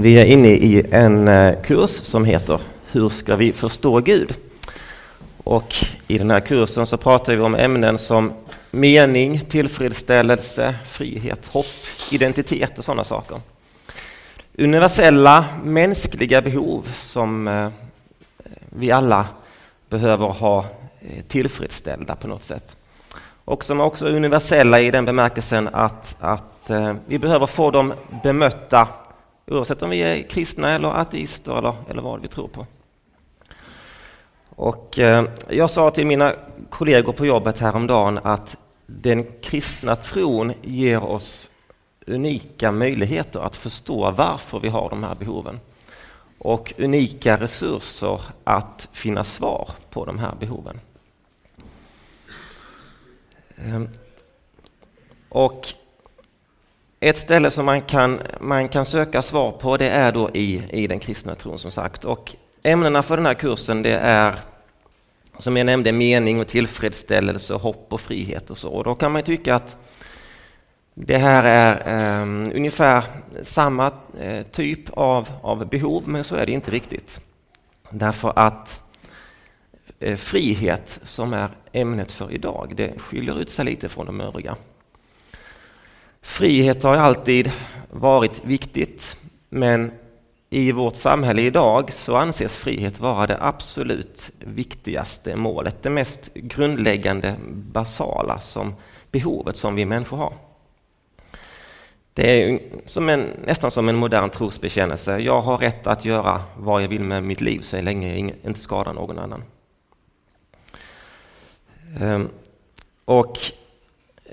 Vi är inne i en eh, kurs som heter Hur ska vi förstå Gud? Och i den här kursen så pratar vi om ämnen som mening, tillfredsställelse, frihet, hopp, identitet och sådana saker. Universella mänskliga behov som eh, vi alla behöver ha eh, tillfredsställda på något sätt. Och som också är universella i den bemärkelsen att, att vi behöver få dem bemötta Oavsett om vi är kristna eller ateister eller, eller vad vi tror på. Och eh, jag sa till mina kollegor på jobbet häromdagen att den kristna tron ger oss unika möjligheter att förstå varför vi har de här behoven och unika resurser att finna svar på de här behoven. Ehm, och ett ställe som man kan, man kan söka svar på det är då i, i den kristna tron som sagt. Och ämnena för den här kursen det är som jag nämnde mening och tillfredsställelse, hopp och frihet och så. Och då kan man tycka att det här är um, ungefär samma uh, typ av, av behov, men så är det inte riktigt. Därför att uh, frihet, som är ämnet för idag, det skiljer ut sig lite från de övriga. Frihet har alltid varit viktigt, men i vårt samhälle idag så anses frihet vara det absolut viktigaste målet, det mest grundläggande, basala som behovet som vi människor har. Det är som en, nästan som en modern trosbekännelse. Jag har rätt att göra vad jag vill med mitt liv så länge jag inte skadar någon annan. Ehm, och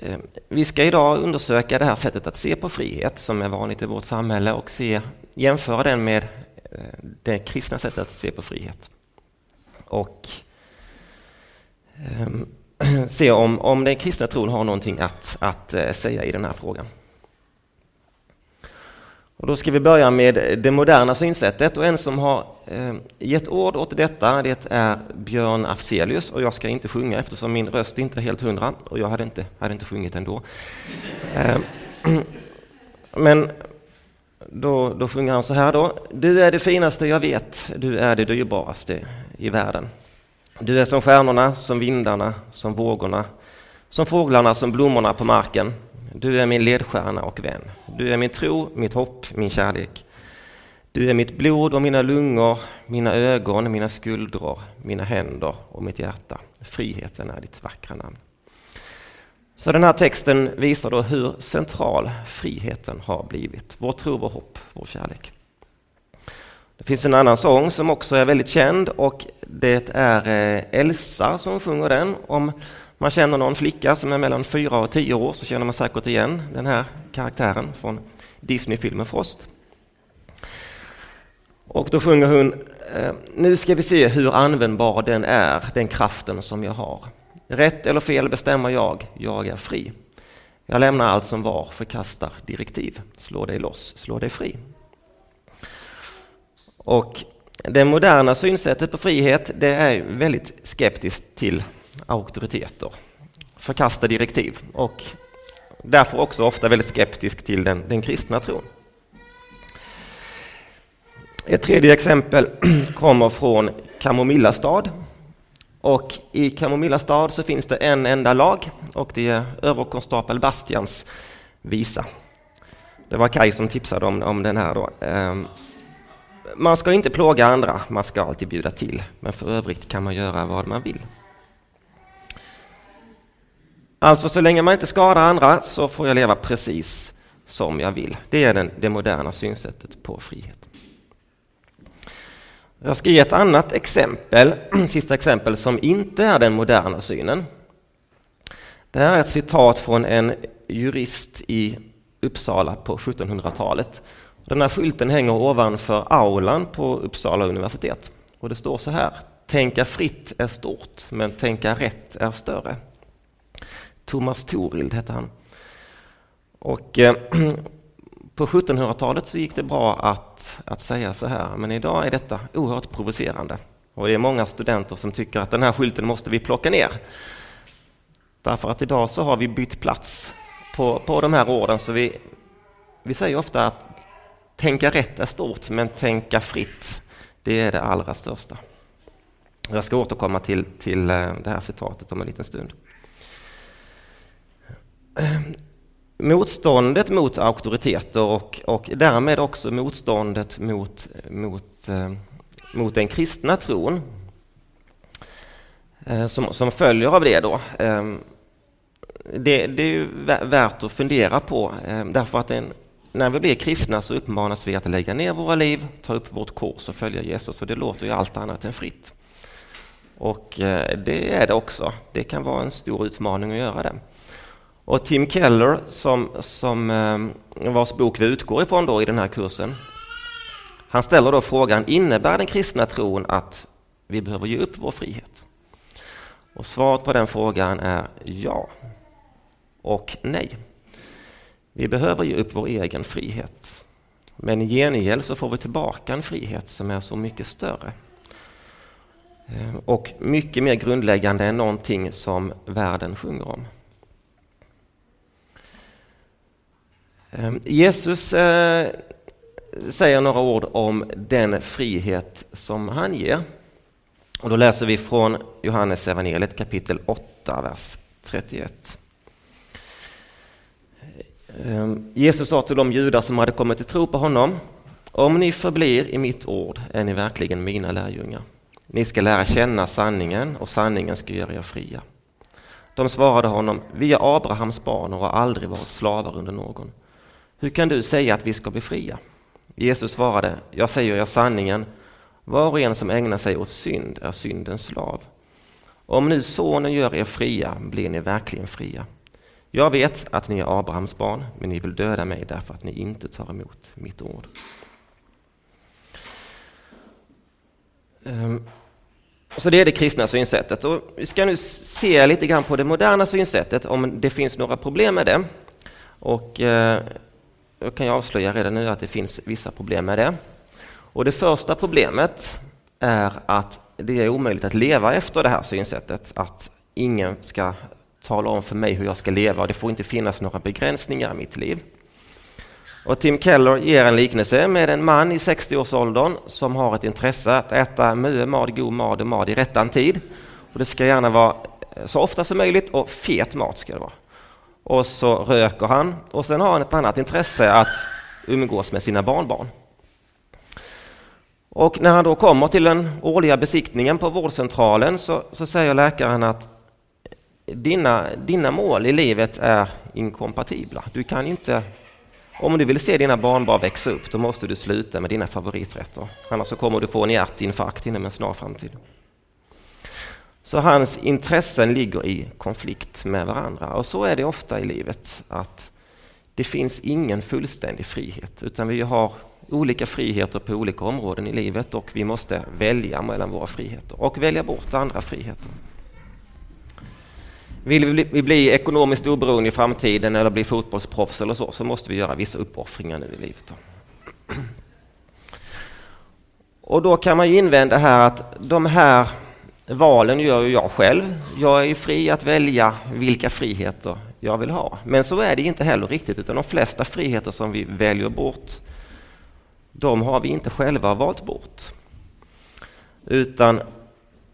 Eh, vi ska idag undersöka det här sättet att se på frihet som är vanligt i vårt samhälle och se, jämföra den med eh, det kristna sättet att se på frihet. Och ehm, se om, om den kristna tron har någonting att, att eh, säga i den här frågan. Och då ska vi börja med det moderna synsättet och en som har eh, gett ord åt detta det är Björn Afzelius och jag ska inte sjunga eftersom min röst inte är helt hundra och jag hade inte, hade inte sjungit ändå. Eh, men då, då sjunger han så här då. Du är det finaste jag vet, du är det dyrbaraste i världen. Du är som stjärnorna, som vindarna, som vågorna, som fåglarna, som blommorna på marken. Du är min ledstjärna och vän. Du är min tro, mitt hopp, min kärlek. Du är mitt blod och mina lungor, mina ögon, mina skuldror, mina händer och mitt hjärta. Friheten är ditt vackra namn. Så den här texten visar då hur central friheten har blivit. Vår tro, vår hopp, vår kärlek. Det finns en annan sång som också är väldigt känd och det är eh, Elsa som sjunger den om man känner någon flicka som är mellan fyra och tio år så känner man säkert igen den här karaktären från Disney-filmen Frost. Och då sjunger hon eh, Nu ska vi se hur användbar den är, den kraften som jag har. Rätt eller fel bestämmer jag, jag är fri. Jag lämnar allt som var, förkastar direktiv. Slå dig loss, slå dig fri. Och det moderna synsättet på frihet det är väldigt skeptiskt till auktoriteter, förkasta direktiv och därför också ofta väldigt skeptisk till den, den kristna tron. Ett tredje exempel kommer från Kamomilla stad. Och I Kamomilla stad så finns det en enda lag och det är överkonstapel Bastians visa. Det var Kaj som tipsade om, om den här. Då. Ehm, man ska inte plåga andra, man ska alltid bjuda till, men för övrigt kan man göra vad man vill. Alltså så länge man inte skadar andra så får jag leva precis som jag vill. Det är den, det moderna synsättet på frihet. Jag ska ge ett annat exempel, sista exempel, som inte är den moderna synen. Det här är ett citat från en jurist i Uppsala på 1700-talet. Den här skylten hänger ovanför aulan på Uppsala universitet. Och det står så här. Tänka fritt är stort, men tänka rätt är större. Thomas Torild hette han. Och eh, på 1700-talet så gick det bra att, att säga så här, men idag är detta oerhört provocerande. Och det är många studenter som tycker att den här skylten måste vi plocka ner. Därför att idag så har vi bytt plats på, på de här orden, så vi, vi säger ofta att tänka rätt är stort, men tänka fritt, det är det allra största. Jag ska återkomma till, till eh, det här citatet om en liten stund. Eh, motståndet mot auktoriteter och, och därmed också motståndet mot, mot, eh, mot den kristna tron eh, som, som följer av det då. Det, det är ju värt att fundera på därför att en, när vi blir kristna så uppmanas vi att lägga ner våra liv, ta upp vårt kors och följa Jesus och det låter ju allt annat än fritt. Och det är det också. Det kan vara en stor utmaning att göra det. Och Tim Keller, som, som eh, vars bok vi utgår ifrån då i den här kursen, han ställer då frågan, innebär den kristna tron att vi behöver ge upp vår frihet? Och svaret på den frågan är ja och nej. Vi behöver ge upp vår egen frihet. Men i gengäld så får vi tillbaka en frihet som är så mycket större. Eh, och mycket mer grundläggande än någonting som världen sjunger om. Ehm, Jesus eh, säger några ord om den frihet som han ger. Och då läser vi från Johannes evangeliet kapitel 8, vers 31. Ehm, Jesus sa till de judar som hade kommit till tro på honom, om ni förblir i mitt ord är ni verkligen mina lärjungar. Ni ska lära känna sanningen och sanningen ska göra er fria. De svarade honom, vi är Abrahams barn och har aldrig varit slavar under någon. Hur kan du säga att vi ska bli fria? Jesus svarade, jag säger er sanningen, var och en som ägnar sig åt synd är syndens slav. Om nu sonen gör er fria blir ni verkligen fria. Jag vet att ni är Abrahams barn, men ni vill döda mig därför att ni inte tar emot mitt ord. Ehm, så det är det kristna synsättet. Och vi ska nu se lite grann på det moderna synsättet, om det finns några problem med det. Och eh, jag kan jag avslöja redan nu att det finns vissa problem med det. Och det första problemet är att det är omöjligt att leva efter det här synsättet, att ingen ska tala om för mig hur jag ska leva och det får inte finnas några begränsningar i mitt liv. Och Tim Keller ger en liknelse med en man i 60-årsåldern som har ett intresse att äta mue, mad, god mat och mat i rättan tid. Och det ska gärna vara så ofta som möjligt och fet mat ska det vara. Och så röker han och sen har han ett annat intresse att umgås med sina barnbarn. Och när han då kommer till den årliga besiktningen på vårdcentralen så, så säger läkaren att dina, dina mål i livet är inkompatibla. Du kan inte om du vill se dina barnbarn växa upp, då måste du sluta med dina favoriträtter. Annars så kommer du få en hjärtinfarkt inom en snar framtid. Så hans intressen ligger i konflikt med varandra. Och så är det ofta i livet, att det finns ingen fullständig frihet, utan vi har olika friheter på olika områden i livet och vi måste välja mellan våra friheter och välja bort andra friheter. Vill vi bli ekonomiskt oberoende i framtiden eller bli fotbollsproffs eller så, så måste vi göra vissa uppoffringar nu i livet. Och då kan man ju invända här att de här valen gör ju jag själv. Jag är fri att välja vilka friheter jag vill ha. Men så är det inte heller riktigt, utan de flesta friheter som vi väljer bort, de har vi inte själva valt bort. Utan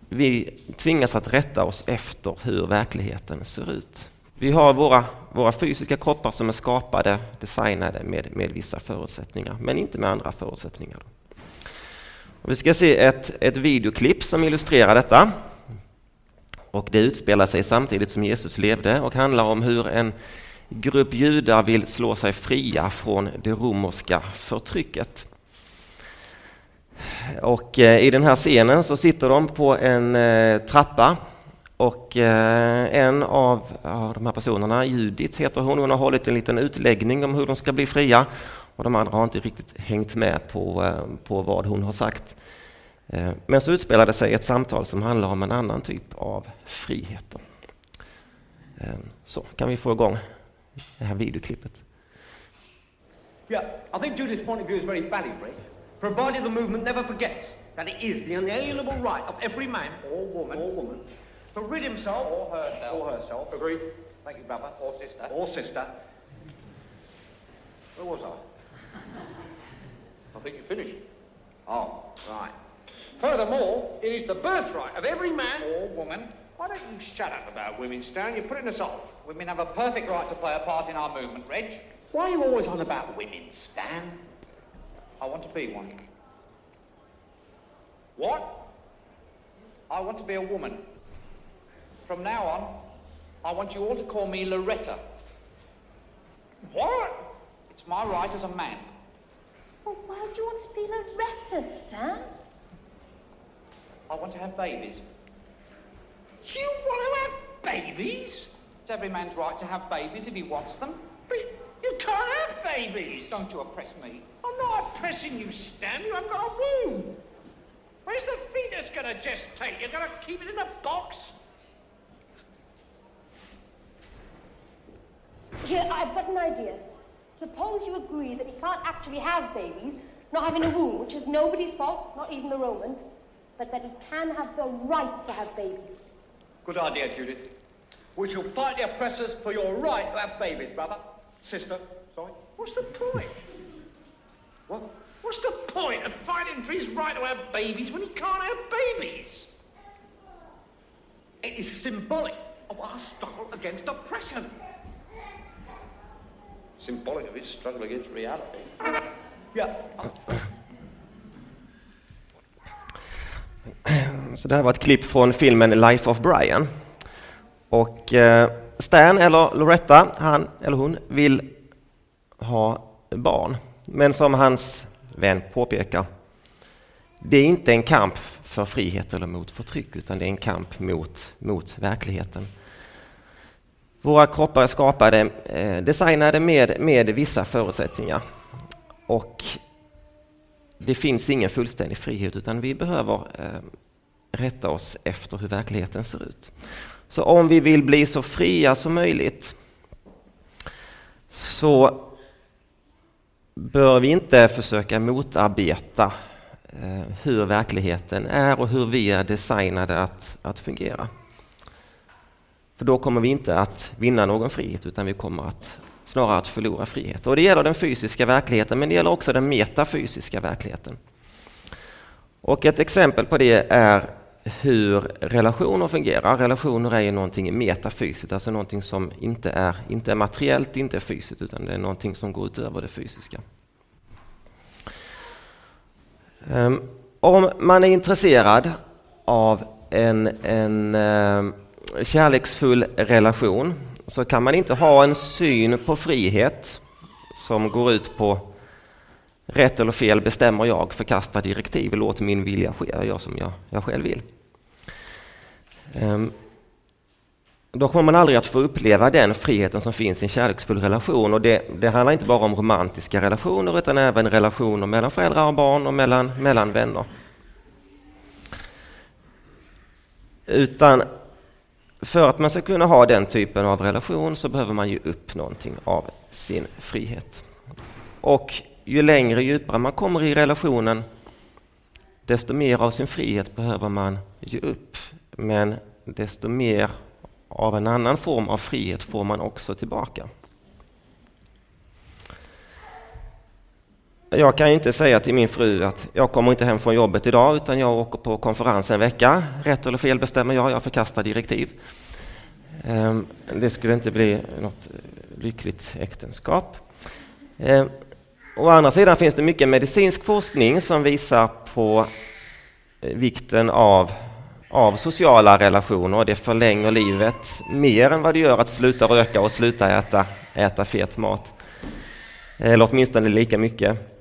vi tvingas att rätta oss efter hur verkligheten ser ut. Vi har våra, våra fysiska kroppar som är skapade, designade med, med vissa förutsättningar, men inte med andra förutsättningar. Och vi ska se ett, ett videoklipp som illustrerar detta. Och det utspelar sig samtidigt som Jesus levde och handlar om hur en grupp judar vill slå sig fria från det romerska förtrycket. Och eh, i den här scenen så sitter de på en eh, trappa och eh, en av de här personerna, Judit heter hon, hon har hållit en liten utläggning om hur de ska bli fria och de andra har inte riktigt hängt med på, på vad hon har sagt. Men så utspelar det sig ett samtal som handlar om en annan typ av friheter. Så kan vi få igång det här videoklippet. Yeah, I think Judith's point of view is very valid, provided the movement never forgets that it is the inalienable right of every man or woman, or woman to rid himself or herself, or herself. Agreed. Thank you, brother. Or sister. Or sister. Where was I? Think you're finished. Oh, right. Furthermore, it is the birthright of every man or woman. Why don't you shut up about women, Stone? You're putting us off. Women have a perfect right to play a part in our movement, Reg. Why are you always on about women, Stan? I want to be one. What? I want to be a woman. From now on, I want you all to call me Loretta. What? It's my right as a man. Well, why would you want to be Loretta, Stan? I want to have babies. You want to have babies? It's every man's right to have babies if he wants them. But you can't have babies. Don't you oppress me. I'm not oppressing you, Stan. You haven't got a womb. Where's the fetus going to gestate? You're going to keep it in a box? Here, I've got an idea. Suppose you agree that he can't actually have babies, not having a womb, which is nobody's fault, not even the Romans, but that he can have the right to have babies. Good idea, Judith. We shall fight the oppressors for your right to have babies, brother. Sister, sorry. What's the point? what? What's the point of fighting for his right to have babies when he can't have babies? It is symbolic of our struggle against oppression. Symbolic of his struggle against reality. Yeah. Så det här var ett klipp från filmen Life of Brian. Och eh, Stan, eller Loretta, han eller hon vill ha barn. Men som hans vän påpekar, det är inte en kamp för frihet eller mot förtryck, utan det är en kamp mot, mot verkligheten. Våra kroppar är skapade, eh, designade med, med vissa förutsättningar. Och det finns ingen fullständig frihet, utan vi behöver eh, rätta oss efter hur verkligheten ser ut. Så om vi vill bli så fria som möjligt så bör vi inte försöka motarbeta eh, hur verkligheten är och hur vi är designade att, att fungera. För då kommer vi inte att vinna någon frihet utan vi kommer att snarare att förlora frihet. Och det gäller den fysiska verkligheten men det gäller också den metafysiska verkligheten. Och ett exempel på det är hur relationer fungerar. Relationer är ju någonting metafysiskt, alltså någonting som inte är, inte är materiellt, inte är fysiskt, utan det är någonting som går utöver det fysiska. Ehm, om man är intresserad av en, en ehm, kärleksfull relation så kan man inte ha en syn på frihet som går ut på rätt eller fel bestämmer jag, förkastar direktiv, låt min vilja ske, jag gör som jag, jag själv vill. Ehm, då kommer man aldrig att få uppleva den friheten som finns i en kärleksfull relation. Och det, det, handlar inte bara om romantiska relationer utan även relationer mellan föräldrar och barn och mellan, mellan vänner. Utan för att man ska kunna ha den typen av relation så behöver man ge upp någonting av sin frihet. Och ju längre djupare man kommer i relationen desto mer av sin frihet behöver man ge upp. Men desto mer av en annan form av frihet får man också tillbaka. Jag kan inte säga till min fru att jag kommer inte hem från jobbet idag utan jag åker på konferens en vecka. Rätt eller fel bestämmer jag, jag förkastar direktiv. Ehm, det skulle inte bli något lyckligt äktenskap. Ehm, å andra sidan finns det mycket medicinsk forskning som visar på eh, vikten av av sociala relationer och det förlänger livet mer än vad det gör att sluta röka och sluta äta, äta fet mat. Eller åtminstone lika mycket.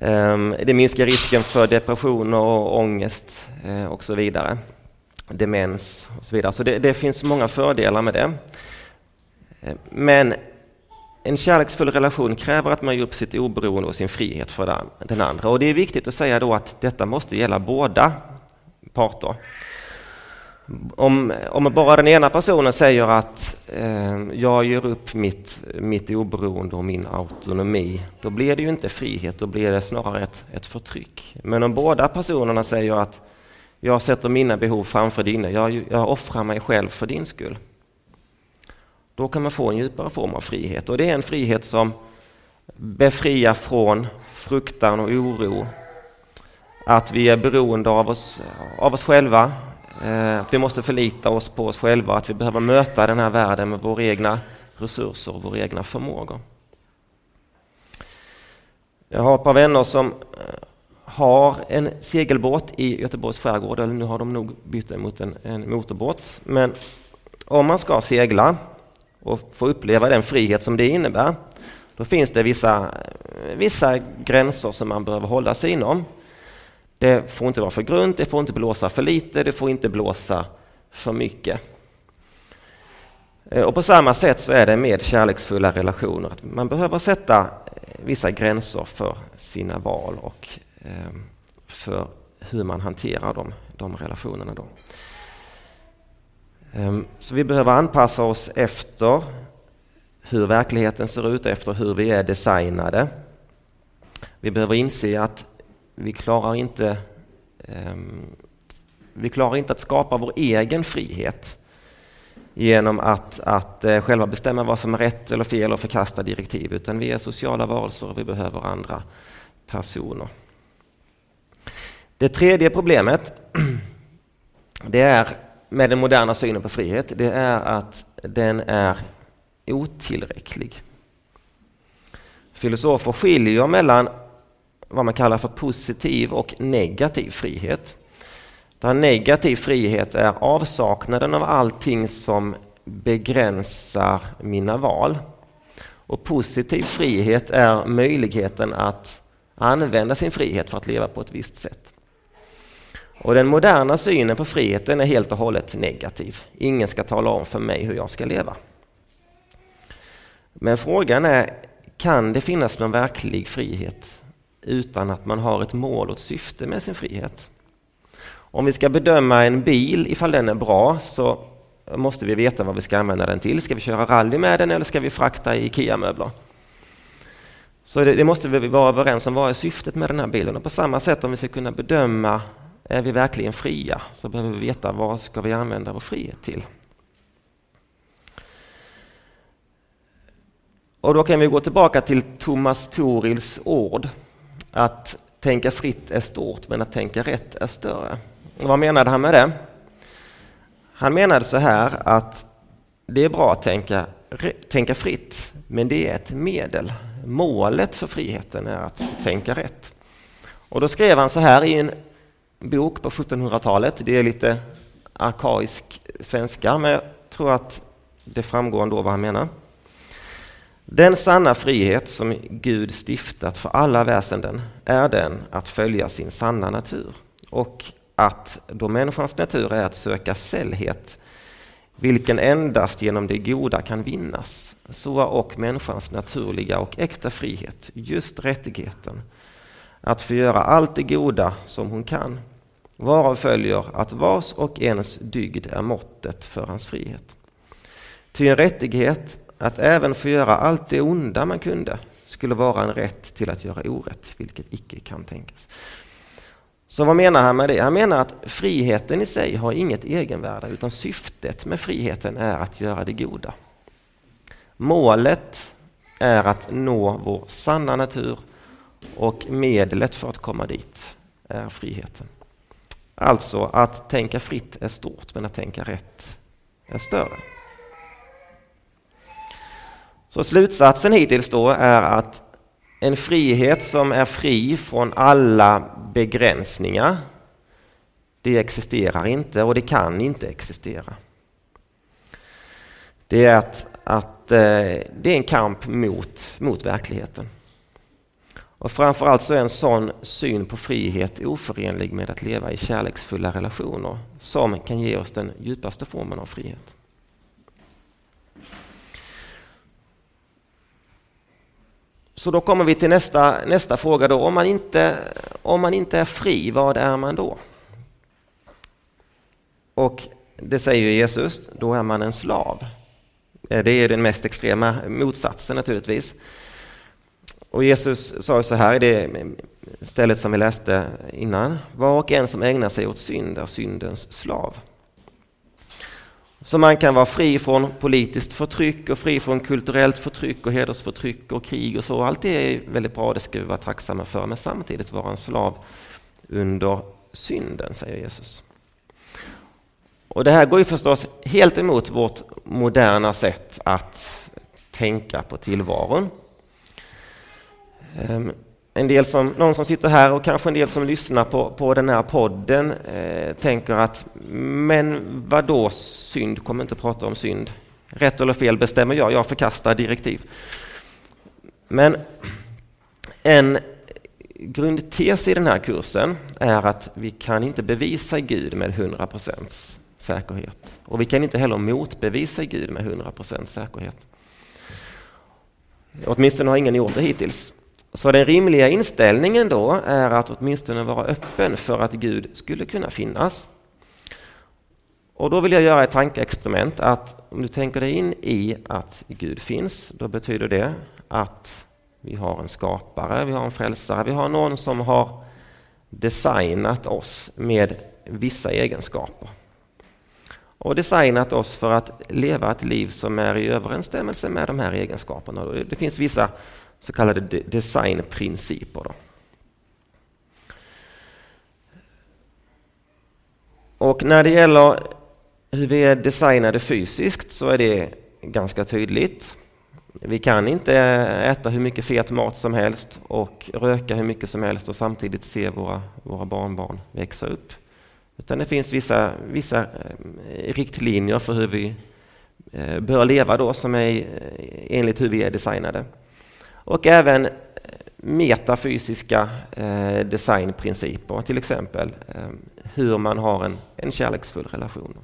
Ehm, det minskar risken för depressioner och ångest eh, och så vidare. Demens och så vidare. Så det, det finns många fördelar med det. Ehm, men en kärleksfull relation kräver att man ger upp sitt oberoende och sin frihet för den andra. Och det är viktigt att säga då att detta måste gälla båda parter. Om, om bara den ena personen säger att eh, jag ger upp mitt, mitt oberoende och min autonomi, då blir det ju inte frihet, då blir det snarare ett, ett förtryck. Men om båda personerna säger att jag sätter mina behov framför dina, jag, jag offrar mig själv för din skull. Då kan man få en djupare form av frihet och det är en frihet som befriar från fruktan och oro. Att vi är beroende av oss, av oss själva, Eh, att vi måste förlita oss på oss själva, att vi behöver möta den här världen med våra egna resurser och våra egna förmågor. Jag har ett par vänner som eh, har en segelbåt i Göteborgs skärgård, eller nu har de nog bytt den mot en, en motorbåt. Men om man ska segla och få uppleva den frihet som det innebär, då finns det vissa, eh, vissa gränser som man behöver hålla sig inom. Det får inte vara för grunt, det får inte blåsa för lite, det får inte blåsa för mycket. Eh, och på samma sätt så är det med kärleksfulla relationer. Att man behöver sätta eh, vissa gränser för sina val och eh, för hur man hanterar de, de relationerna. Då. Så vi behöver anpassa oss efter hur verkligheten ser ut, efter hur vi är designade. Vi behöver inse att vi klarar inte, ehm, vi klarar inte att skapa vår egen frihet genom att, att eh, själva bestämma vad som är rätt eller fel och förkasta direktiv, utan vi är sociala varelser och vi behöver andra personer. Det tredje problemet det är med den moderna synen på frihet, det är att den är otillräcklig. Filosofer skiljer mellan vad man kallar för positiv och negativ frihet. Där negativ frihet är avsaknaden av allting som begränsar mina val. Och positiv frihet är möjligheten att använda sin frihet för att leva på ett visst sätt. Och den moderna synen på friheten är helt och hållet negativ. Ingen ska tala om för mig hur jag ska leva. Men frågan är, kan det finnas någon verklig frihet utan att man har ett mål och ett syfte med sin frihet? Om vi ska bedöma en bil ifall den är bra så måste vi veta vad vi ska använda den till. Ska vi köra rally med den eller ska vi frakta IKEA-möbler? Så det, det, måste vi vara överens om, vad är syftet med den här bilen? Och på samma sätt om vi ska kunna bedöma, är vi verkligen fria? Så behöver vi veta vad ska vi använda vår frihet till? Och då kan vi gå tillbaka till Thomas Torils ord. Att tänka fritt är stort, men att tänka rätt är större. Och vad menade han med det? Han menade så här att det är bra att tänka, tänka fritt, men det är ett medel. Målet för friheten är att tänka rätt. Och då skrev han så här i en bok på 1700-talet. Det är lite arkaisk svenska, men jag tror att det framgår ändå vad han menar. Den sanna frihet som Gud stiftat för alla väsenden är den att följa sin sanna natur och att då människans natur är att söka sällhet, vilken endast genom det goda kan vinnas, så är och människans naturliga och äkta frihet just rättigheten att få göra allt det goda som hon kan, varav följer att vars och ens dygd är måttet för hans frihet. Ty en rättighet att även få göra allt det onda man kunde skulle vara en rätt till att göra orätt, vilket icke kan tänkas. Så vad menar han med det? Han menar att friheten i sig har inget egenvärde utan syftet med friheten är att göra det goda. Målet är att nå vår sanna natur och medlet för att komma dit är friheten. Alltså att tänka fritt är stort men att tänka rätt är större. Så slutsatsen hittills då är att en frihet som är fri från alla begränsningar, det existerar inte och det kan inte existera. Det är att, att eh, det är en kamp mot, mot verkligheten. Och framförallt så är en sån syn på frihet oförenlig med att leva i kärleksfulla relationer som kan ge oss den djupaste formen av frihet. Så då kommer vi till nästa, nästa fråga då. Om man, inte, om man inte är fri, vad är man då? Och det säger Jesus, då är man en slav. Eh, det är den mest extrema motsatsen naturligtvis. Och Jesus sa så här i det stället som vi läste innan. Var och en som ägnar sig åt synd är syndens slav. Så man kan vara fri från politiskt förtryck och fri från kulturellt förtryck och hedersförtryck och krig och så. Allt det är väldigt bra, det ska vi vara tacksamma för, men samtidigt vara en slav under synden, säger Jesus. Och det här går ju förstås helt emot vårt moderna sätt att tänka på tillvaron. Ehm, en del som, någon som sitter här och kanske en del som lyssnar på, på den här podden eh, tänker att men vad då synd? Kommer inte prata om synd. Rätt eller fel bestämmer jag, jag förkastar direktiv. Men en grundtes i den här kursen är att vi kan inte bevisa Gud med 100 procents säkerhet. Och vi kan inte heller motbevisa Gud med 100 procents säkerhet. Åtminstone har ingen gjort det hittills. Så den rimliga inställningen då är att åtminstone vara öppen för att Gud skulle kunna finnas. Och då vill jag göra ett tankeexperiment att om du tänker dig in i att Gud finns, då betyder det att vi har en skapare, vi har en frälsare, vi har någon som har designat oss med vissa egenskaper. Och designat oss för att leva ett liv som är i överensstämmelse med de här egenskaperna. Det finns vissa så kallade designprinciper. Då. Och när det gäller hur vi är designade fysiskt så är det ganska tydligt. Vi kan inte äta hur mycket fet mat som helst och röka hur mycket som helst och samtidigt se våra, våra barnbarn växa upp. Utan det finns vissa, vissa eh, riktlinjer för hur vi eh, bör leva då som är eh, enligt hur vi är designade. Och även eh, metafysiska eh, designprinciper, till exempel eh, hur man har en, en kärleksfull relation.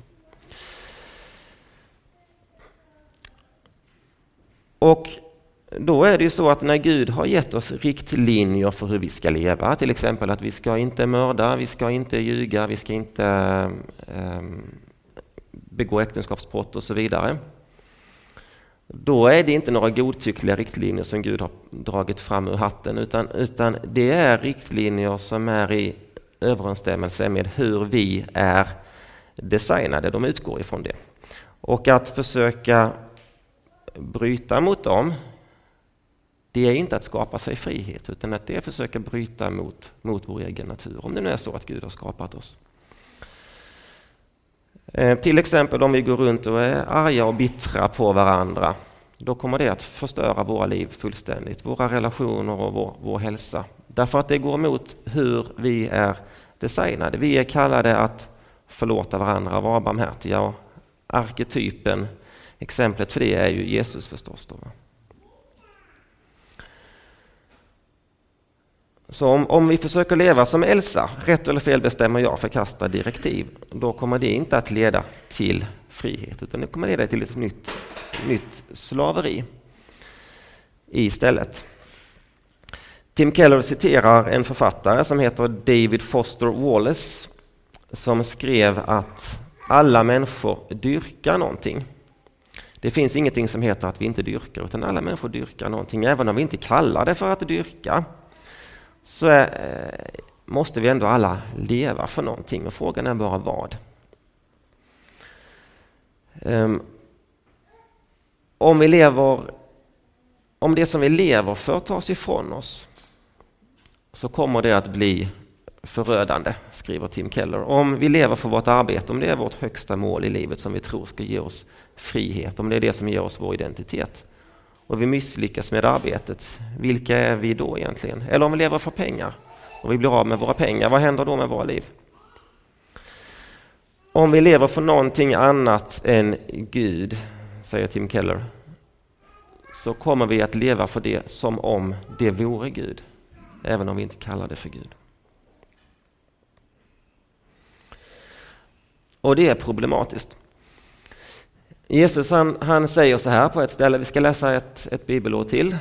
Och då är det ju så att när Gud har gett oss riktlinjer för hur vi ska leva, till exempel att vi ska inte mörda, vi ska inte ljuga, vi ska inte eh, begå äktenskapsbrott och så vidare. Då är det inte några godtyckliga riktlinjer som Gud har dragit fram ur hatten, utan, utan det är riktlinjer som är i överensstämmelse med hur vi är designade. De utgår ifrån det. Och att försöka bryta mot dem, det är inte att skapa sig frihet, utan att det är att försöka bryta mot, mot vår egen natur, om det nu är så att Gud har skapat oss. Eh, till exempel om vi går runt och är arga och bittra på varandra, då kommer det att förstöra våra liv fullständigt, våra relationer och vår, vår hälsa. Därför att det går emot hur vi är designade. Vi är kallade att förlåta varandra, vara barmhärtiga och arketypen Exemplet för det är ju Jesus förstås. Då. Så om, om, vi försöker leva som Elsa, rätt eller fel bestämmer jag, förkastar direktiv, då kommer det inte att leda till frihet, utan det kommer leda till ett nytt, nytt slaveri istället. Tim Keller citerar en författare som heter David Foster Wallace som skrev att alla människor dyrkar någonting. Det finns ingenting som heter att vi inte dyrkar, utan alla människor dyrkar någonting. Även om vi inte kallar det för att dyrka, så är, måste vi ändå alla leva för någonting. Och frågan är bara vad. Ehm, om vi lever om det som vi lever för tas ifrån oss så kommer det att bli förödande, skriver Tim Keller. Om vi lever för vårt arbete, om det är vårt högsta mål i livet som vi tror ska ge oss frihet, om det är det som ger oss vår identitet, och vi misslyckas med arbetet, vilka är vi då egentligen? Eller om vi lever för pengar och vi blir av med våra pengar, vad händer då med våra liv? Om vi lever för någonting annat än Gud, säger Tim Keller, så kommer vi att leva för det som om det vore Gud, även om vi inte kallar det för Gud. Och det är problematiskt. Jesus han, han säger så här på ett ställe, vi ska läsa ett, ett bibelord till,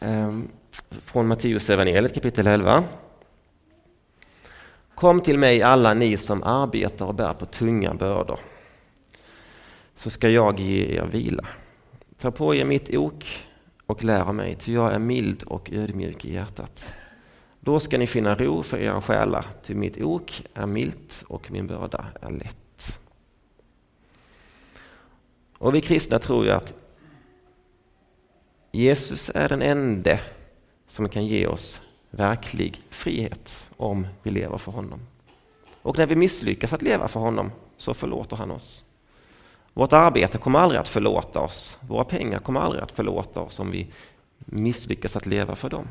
ehm, från Matteus evangeliet kapitel 11. Kom till mig alla ni som arbetar och bär på tunga bördor, så ska jag ge er vila. Ta på er mitt ok och lär av mig, ty jag är mild och ödmjuk i hjärtat. Då ska ni finna ro för era själar, ty mitt ok är milt och min börda är lätt. Och vi kristna tror ju att Jesus är den enda som kan ge oss verklig frihet om vi lever för honom. Och när vi misslyckas att leva för honom så förlåter han oss. Vårt arbete kommer aldrig att förlåta oss. Våra pengar kommer aldrig att förlåta oss om vi misslyckas att leva för dem.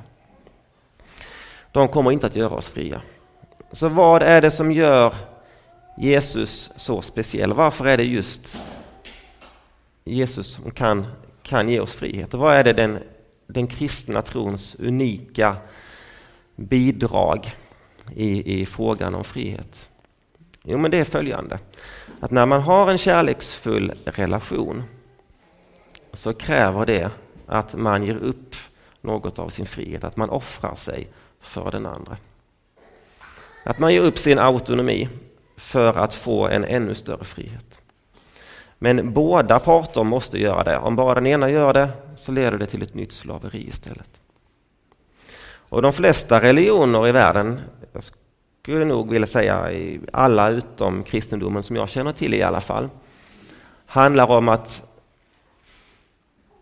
De kommer inte att göra oss fria. Så vad är det som gör Jesus så speciell? Varför är det just Jesus som kan, kan ge oss frihet? Och vad är det den, den kristna trons unika bidrag i, i frågan om frihet? Jo, men det är följande. Att när man har en kärleksfull relation så kräver det att man ger upp något av sin frihet, att man offrar sig för den andra. Att man ger upp sin autonomi för att få en ännu större frihet. Men båda parter måste göra det. Om bara den ena gör det så leder det till ett nytt slaveri istället. Och de flesta religioner i världen, jag skulle nog vilja säga alla utom kristendomen som jag känner till i alla fall, handlar om att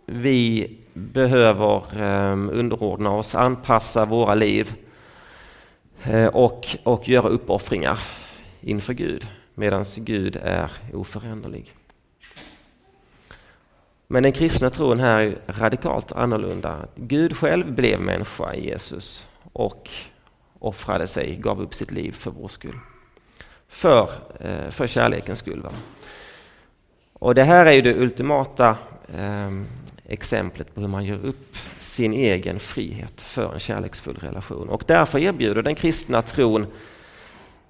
vi behöver ehm, underordna oss, anpassa våra liv eh, och, och göra uppoffringar inför Gud, medan Gud är oföränderlig. Men den kristna tron här är radikalt annorlunda. Gud själv blev människa i Jesus och offrade sig, gav upp sitt liv för vår skull. För, eh, för kärlekens skull. Va? Och det här är ju det ultimata eh, exemplet på hur man gör upp sin egen frihet för en kärleksfull relation. Och därför erbjuder den kristna tron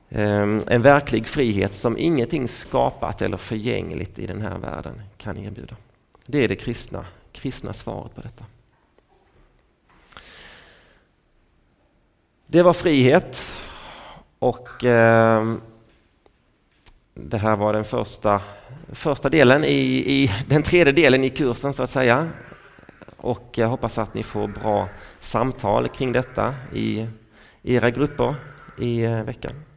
eh, en verklig frihet som ingenting skapat eller förgängligt i den här världen kan erbjuda. Det är det kristna, kristna svaret på detta. Det var frihet och eh, det här var den första, första delen i, i den tredje delen i kursen så att säga. Och jag hoppas att ni får bra samtal kring detta i era grupper i eh, veckan.